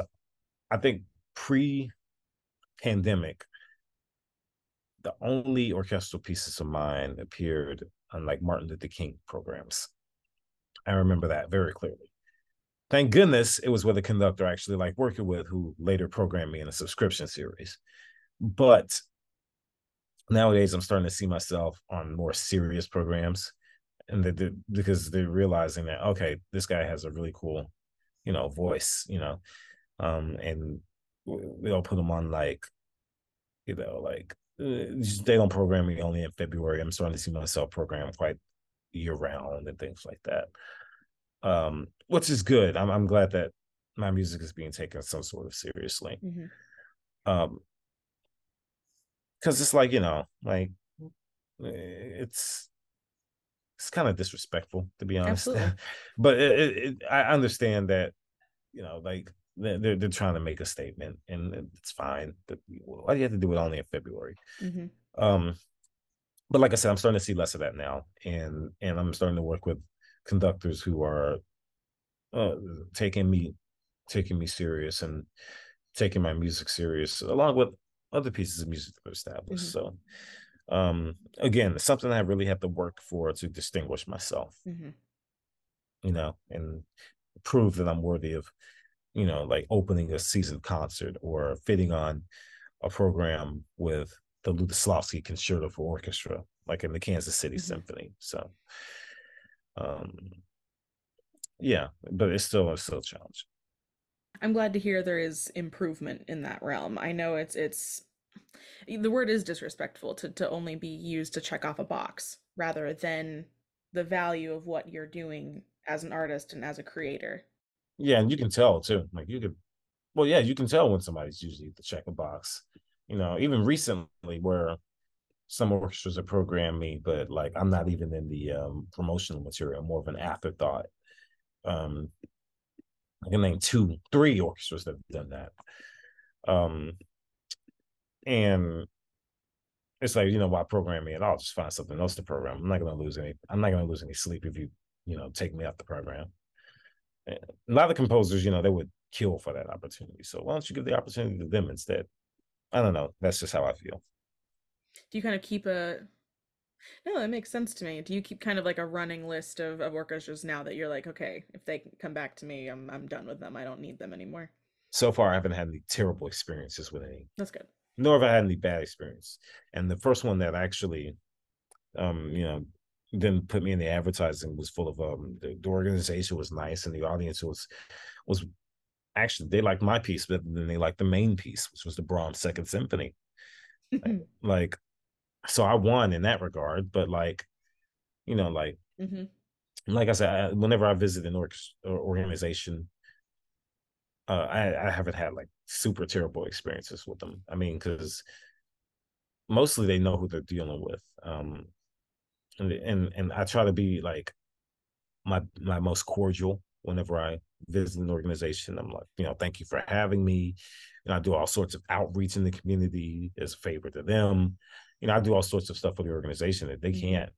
I think pre-pandemic, the only orchestral pieces of mine appeared on like Martin Luther King programs. I remember that very clearly. Thank goodness it was with a conductor I actually like working with who later programmed me in a subscription series. But nowadays I'm starting to see myself on more serious programs and they, because they're realizing that okay, this guy has a really cool, you know, voice, you know, um, and they'll put them on like, you know, like uh, they don't program me only in February. I'm starting to see myself program quite year round and things like that, um, which is good. I'm I'm glad that my music is being taken some sort of seriously. Mm-hmm. Um, because it's like you know, like it's it's kind of disrespectful to be honest. but it, it, it, I understand that you know, like they're they're trying to make a statement, and it's fine. But why do you have to do it only in February? Mm-hmm. Um, but like I said, I'm starting to see less of that now, and and I'm starting to work with conductors who are uh, taking me taking me serious and taking my music serious, along with other pieces of music that are established. Mm-hmm. So um again something i really have to work for to distinguish myself mm-hmm. you know and prove that i'm worthy of you know like opening a season concert or fitting on a program with the Lutoslawski Concerto for Orchestra, like in the Kansas City mm-hmm. Symphony. So, um, yeah, but it's still it's still a challenge. I'm glad to hear there is improvement in that realm. I know it's it's the word is disrespectful to, to only be used to check off a box rather than the value of what you're doing as an artist and as a creator. Yeah, and you can tell too. Like you could well, yeah, you can tell when somebody's usually to check a box. You know, even recently where some orchestras have programmed me, but like I'm not even in the um, promotional material, more of an afterthought. Um, I can name two, three orchestras that have done that. Um, and it's like you know why program me and I'll just find something else to program. I'm not gonna lose any. I'm not gonna lose any sleep if you you know take me off the program. And a lot of composers, you know, they would kill for that opportunity. So why don't you give the opportunity to them instead? I don't know. That's just how I feel. Do you kind of keep a? No, that makes sense to me. Do you keep kind of like a running list of, of orchestras now that you're like, okay, if they come back to me, I'm I'm done with them. I don't need them anymore. So far, I haven't had any terrible experiences with any. That's good nor have I had any bad experience. And the first one that actually, um, you know, didn't put me in the advertising was full of um the, the organization was nice and the audience was was actually they liked my piece but then they liked the main piece which was the Brahms Second Symphony. like, so I won in that regard, but like, you know, like, mm-hmm. like I said, I, whenever I visit an or- organization, uh, I, I haven't had like super terrible experiences with them. I mean, because mostly they know who they're dealing with. Um, and and and I try to be like my my most cordial whenever I visit an organization. I'm like, you know, thank you for having me. And I do all sorts of outreach in the community as a favor to them. You know, I do all sorts of stuff for the organization that they mm-hmm. can't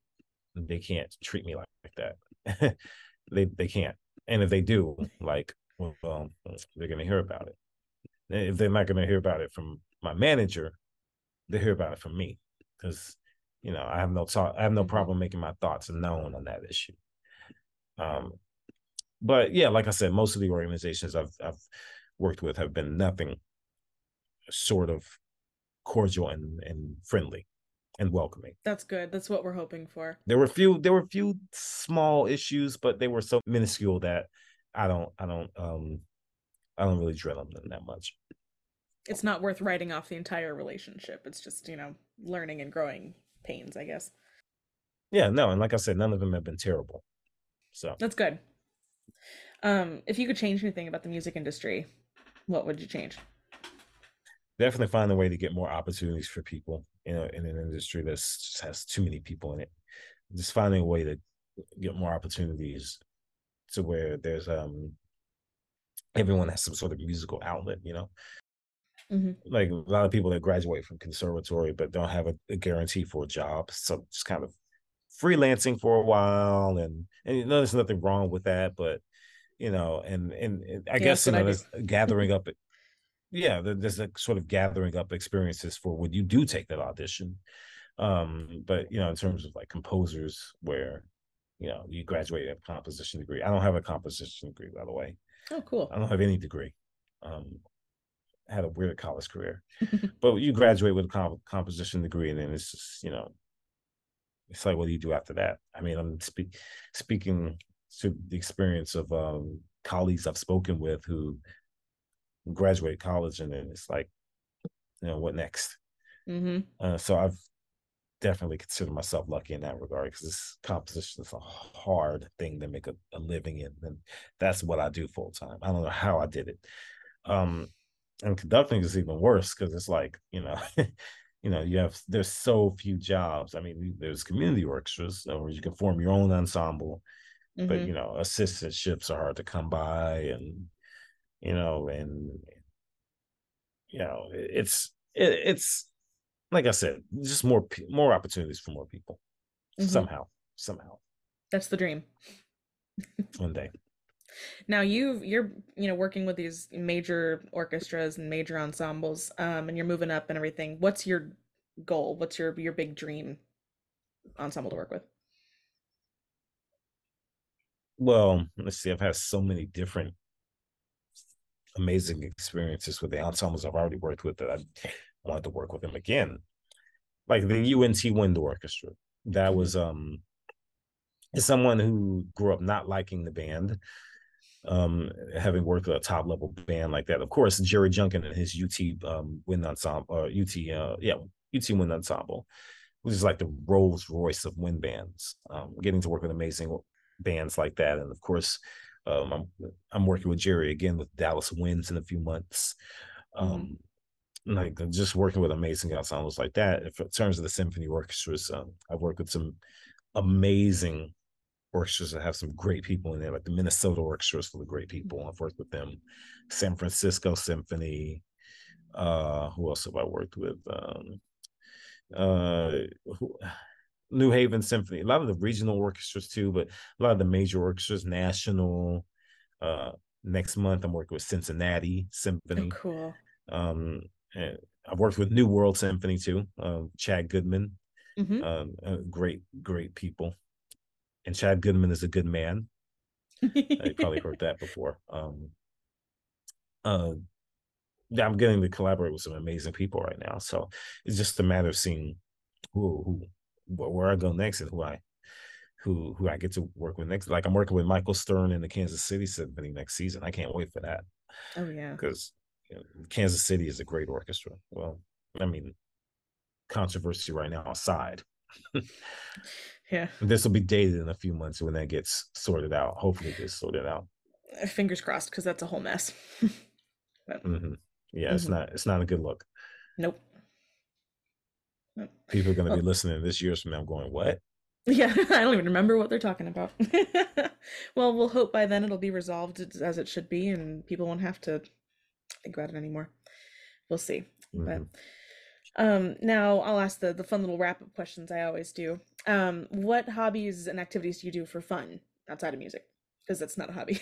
they can't treat me like, like that. they they can't. And if they do, like, well, um, they're gonna hear about it. If they're not gonna hear about it from my manager, they hear about it from me. Because you know, I have no talk I have no mm-hmm. problem making my thoughts known on that issue. Um, but yeah, like I said, most of the organizations I've I've worked with have been nothing sort of cordial and, and friendly and welcoming. That's good. That's what we're hoping for. There were few there were a few small issues, but they were so minuscule that I don't I don't um I don't really drill them that much. It's not worth writing off the entire relationship. It's just, you know, learning and growing pains, I guess. Yeah, no, and like I said, none of them have been terrible. So that's good. Um, if you could change anything about the music industry, what would you change? Definitely find a way to get more opportunities for people in, a, in an industry that just has too many people in it. Just finding a way to get more opportunities to where there's um everyone has some sort of musical outlet, you know. Mm-hmm. Like a lot of people that graduate from conservatory but don't have a, a guarantee for a job, so just kind of freelancing for a while and and you know there's nothing wrong with that but you know and and, and i yeah, guess you know gathering up yeah there's a sort of gathering up experiences for when you do take that audition. Um but you know in terms of like composers where you know you graduate a composition degree i don't have a composition degree by the way. Oh cool. I don't have any degree. Um I had a weird college career. But you graduate with a comp- composition degree and then it's just you know it's like what do you do after that? I mean i'm speak, speaking to the experience of um, colleagues i've spoken with who graduate college and then it's like you know what next mm-hmm. uh, so i've definitely consider myself lucky in that regard because this composition is a hard thing to make a, a living in and that's what i do full time i don't know how i did it um and conducting is even worse because it's like you know you know you have there's so few jobs i mean there's community orchestras where you can form your own ensemble mm-hmm. but you know assistantships are hard to come by and you know and you know it's it, it's like i said just more more opportunities for more people mm-hmm. somehow somehow that's the dream one day now you you're you know working with these major orchestras and major ensembles, um, and you're moving up and everything. What's your goal? What's your your big dream ensemble to work with? Well, let's see. I've had so many different amazing experiences with the ensembles I've already worked with that I wanted to work with them again. Like the UNT Wind Orchestra. That mm-hmm. was um someone who grew up not liking the band um, having worked with a top level band like that. Of course, Jerry Junkin and his UT um, Wind Ensemble, or UT, uh, yeah, UT Wind Ensemble, which is like the Rolls Royce of wind bands. Um, getting to work with amazing bands like that, and of course, um, I'm I'm working with Jerry again with Dallas Winds in a few months. Mm-hmm. Um, mm-hmm. Like just working with amazing ensembles like that. in terms of the symphony orchestras, um, I've worked with some amazing orchestras that have some great people in there, like the Minnesota orchestra is full of great people. I've worked with them. San Francisco Symphony. Uh, who else have I worked with? Um, uh, who, New Haven Symphony. A lot of the regional orchestras too, but a lot of the major orchestras, national. Uh, next month I'm working with Cincinnati Symphony. Oh, cool. Um, and I've worked with New World Symphony too. Um, Chad Goodman. Mm-hmm. Um, uh, great, great people and Chad Goodman is a good man. you probably heard that before. Um, uh, I'm getting to collaborate with some amazing people right now. So it's just a matter of seeing who, who, where I go next and who I, who, who I get to work with next. Like I'm working with Michael Stern in the Kansas City Symphony next season. I can't wait for that. Oh yeah, because you know, Kansas City is a great orchestra. Well, I mean, controversy right now aside. Yeah. This will be dated in a few months when that gets sorted out. Hopefully, it gets sorted out. Uh, fingers crossed, because that's a whole mess. but, mm-hmm. Yeah, mm-hmm. it's not. It's not a good look. Nope. People are going to be listening this years from now, going, "What?" Yeah, I don't even remember what they're talking about. well, we'll hope by then it'll be resolved as it should be, and people won't have to think about it anymore. We'll see. Mm-hmm. But um, now I'll ask the the fun little wrap up questions I always do. Um, what hobbies and activities do you do for fun outside of music? Because that's not a hobby.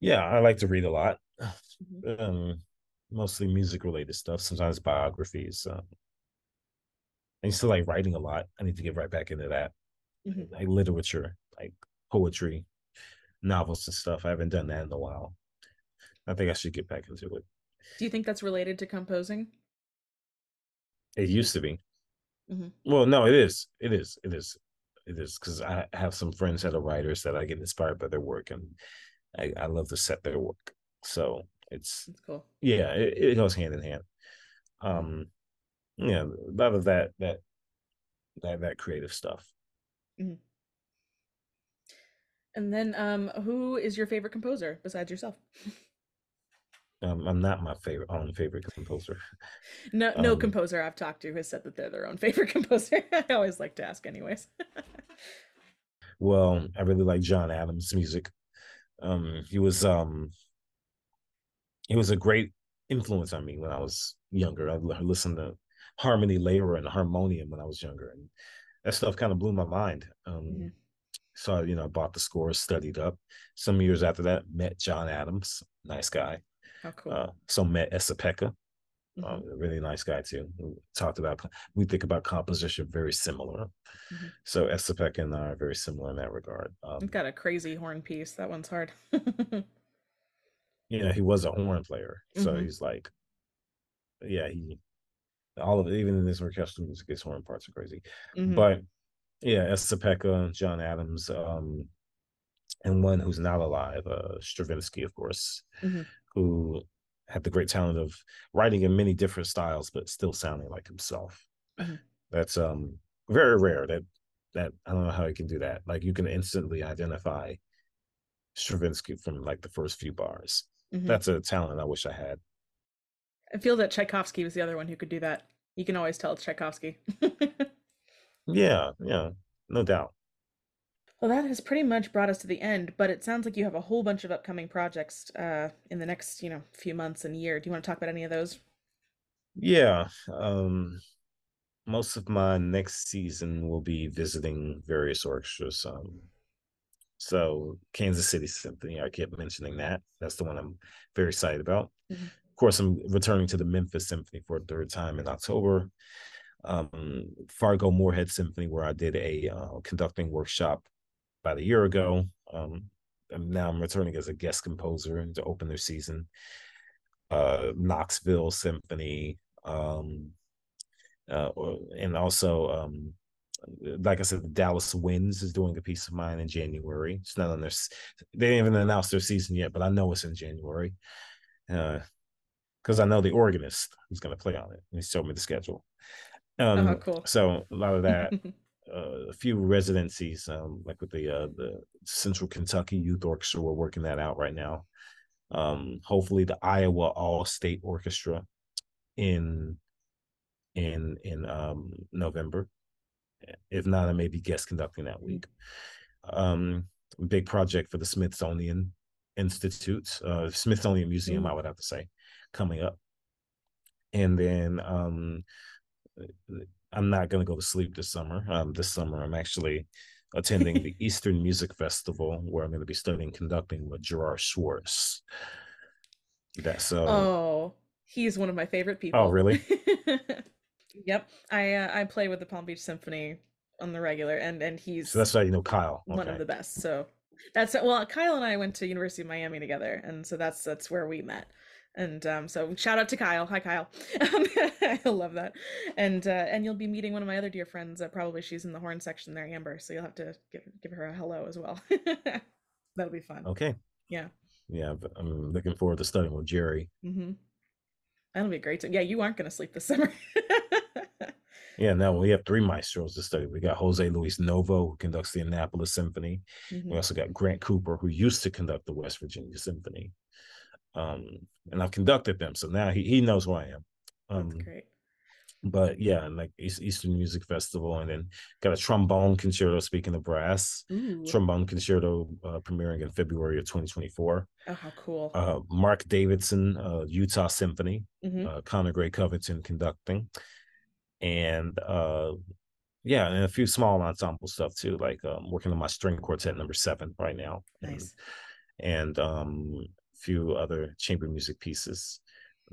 yeah, I like to read a lot. Mm-hmm. Um, mostly music related stuff. Sometimes biographies. Um, I used to like writing a lot. I need to get right back into that. Mm-hmm. Like literature, like poetry, novels and stuff. I haven't done that in a while. I think I should get back into it. Do you think that's related to composing? It used to be. Mm-hmm. Well, no, it is. It is. It is. It is because I have some friends that are writers that I get inspired by their work, and I, I love to set their work. So it's That's cool. Yeah, it, it goes hand in hand. Um, yeah, a lot of that that that that creative stuff. Mm-hmm. And then, um, who is your favorite composer besides yourself? Um, I'm not my favorite own favorite composer. No, no um, composer I've talked to has said that they're their own favorite composer. I always like to ask, anyways. well, I really like John Adams' music. Um, he was um, he was a great influence on me when I was younger. I listened to Harmonielehre and harmonium when I was younger, and that stuff kind of blew my mind. Um, mm-hmm. So you know, I bought the scores, studied up. Some years after that, met John Adams, nice guy. How cool. Uh, so met Esa-Pekka, mm-hmm. um, really nice guy too. We talked about we think about composition very similar. Mm-hmm. So Esa-Pekka and I are very similar in that regard. Um, I've got a crazy horn piece. That one's hard. you know, he was a horn player, so mm-hmm. he's like, yeah, he all of it, even in this orchestral music, his horn parts are crazy. Mm-hmm. But yeah, Esa-Pekka, John Adams, um, and one who's not alive, uh, Stravinsky, of course, mm-hmm. who had the great talent of writing in many different styles, but still sounding like himself. Mm-hmm. That's um very rare. That that I don't know how you can do that. Like you can instantly identify Stravinsky from like the first few bars. Mm-hmm. That's a talent I wish I had. I feel that Tchaikovsky was the other one who could do that. You can always tell it's Tchaikovsky. yeah, yeah, no doubt. Well, that has pretty much brought us to the end, but it sounds like you have a whole bunch of upcoming projects uh, in the next, you know, few months and year. Do you want to talk about any of those? Yeah. Um, most of my next season will be visiting various orchestras. Um, so Kansas City Symphony, I kept mentioning that. That's the one I'm very excited about. Mm-hmm. Of course, I'm returning to the Memphis Symphony for a third time in October. Um, Fargo Moorhead Symphony, where I did a uh, conducting workshop about a year ago. Um, and now I'm returning as a guest composer to open their season. Uh, Knoxville Symphony, um, uh, and also um, like I said, the Dallas Winds is doing a piece of mine in January. It's not on their, they didn't even announce their season yet, but I know it's in January. Because uh, I know the organist who's going to play on it. And He showed me the schedule. Um, oh, cool. So a lot of that, uh, a few residencies, um, like with the uh, the Central Kentucky Youth Orchestra, we're working that out right now. Um, hopefully, the Iowa All State Orchestra in in in um, November if not, I may be guest conducting that week. Um, big project for the Smithsonian Institute, uh, Smithsonian Museum, mm. I would have to say, coming up. And then um, I'm not going to go to sleep this summer. Um, this summer, I'm actually attending the Eastern Music Festival, where I'm going to be studying conducting with Gerard Schwarz. That's uh, oh, he's one of my favorite people. Oh, really? Yep, I uh, I play with the Palm Beach Symphony on the regular, and and he's so that's why you know Kyle, okay. one of the best. So that's well, Kyle and I went to University of Miami together, and so that's that's where we met. And um, so shout out to Kyle. Hi, Kyle. I love that. And uh, and you'll be meeting one of my other dear friends. Uh, probably she's in the horn section there, Amber. So you'll have to give give her a hello as well. That'll be fun. Okay. Yeah. Yeah, I'm looking forward to studying with Jerry. Mm-hmm. That'll be great. Yeah, you aren't going to sleep this summer. Yeah, now we have three maestros to study. We got Jose Luis Novo, who conducts the Annapolis Symphony. Mm-hmm. We also got Grant Cooper, who used to conduct the West Virginia Symphony. Um, and I've conducted them, so now he, he knows who I am. Um, That's great. but yeah, like Eastern Music Festival, and then got a trombone concerto. Speaking of brass, Ooh. trombone concerto uh, premiering in February of 2024. Oh, how cool! Uh, Mark Davidson, uh, Utah Symphony, mm-hmm. Uh, Connor Gray Covington conducting, and uh, yeah, and a few small ensemble stuff too, like um, working on my string quartet number seven right now. Nice. And, and um, a few other chamber music pieces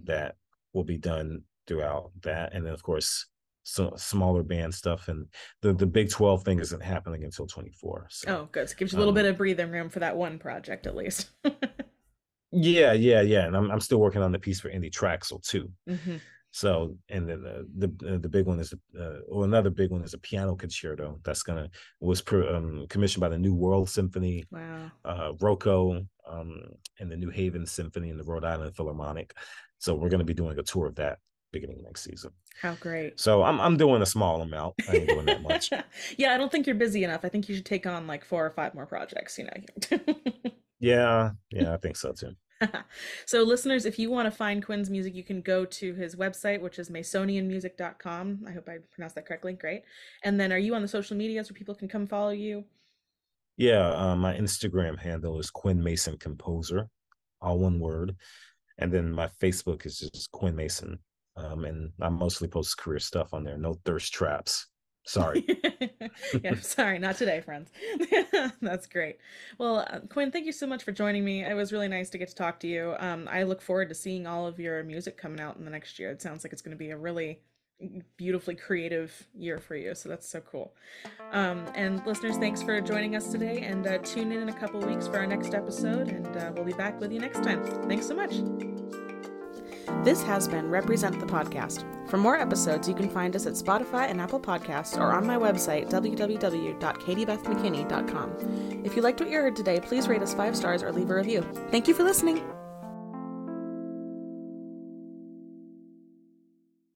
that will be done throughout that, and then of course some smaller band stuff, and the the Big Twelve thing isn't happening until twenty four. So, oh, good. So it gives you a little um, bit of breathing room for that one project at least. yeah, yeah, yeah, and I'm I'm still working on the piece for Andy Trachsel too. Mm-hmm. So, and then the the, the big one is, uh, or another big one is a piano concerto that's gonna was per, um, commissioned by the New World Symphony, wow, uh, Rocco, um, and the New Haven Symphony and the Rhode Island Philharmonic. So we're gonna be doing a tour of that beginning next season. How great! So I'm I'm doing a small amount. I ain't doing that much. yeah, I don't think you're busy enough. I think you should take on like four or five more projects. You know. yeah, yeah, I think so too. so listeners if you want to find quinn's music you can go to his website which is masonianmusic.com i hope i pronounced that correctly great and then are you on the social medias where people can come follow you yeah uh, my instagram handle is quinn mason composer all one word and then my Facebook is just Quinn Mason. Um, and I mostly post career stuff on there. No thirst traps. Sorry. yeah, sorry, not today, friends. That's great. Well, uh, Quinn, thank you so much for joining me. It was really nice to get to talk to you. Um, I look forward to seeing all of your music coming out in the next year. It sounds like it's going to be a really beautifully creative year for you. So that's so cool. Um, and listeners, thanks for joining us today. And uh, tune in in a couple weeks for our next episode. And uh, we'll be back with you next time. Thanks so much. This has been Represent the Podcast. For more episodes, you can find us at Spotify and Apple Podcasts or on my website, www.katiebethmckinney.com. If you liked what you heard today, please rate us five stars or leave a review. Thank you for listening.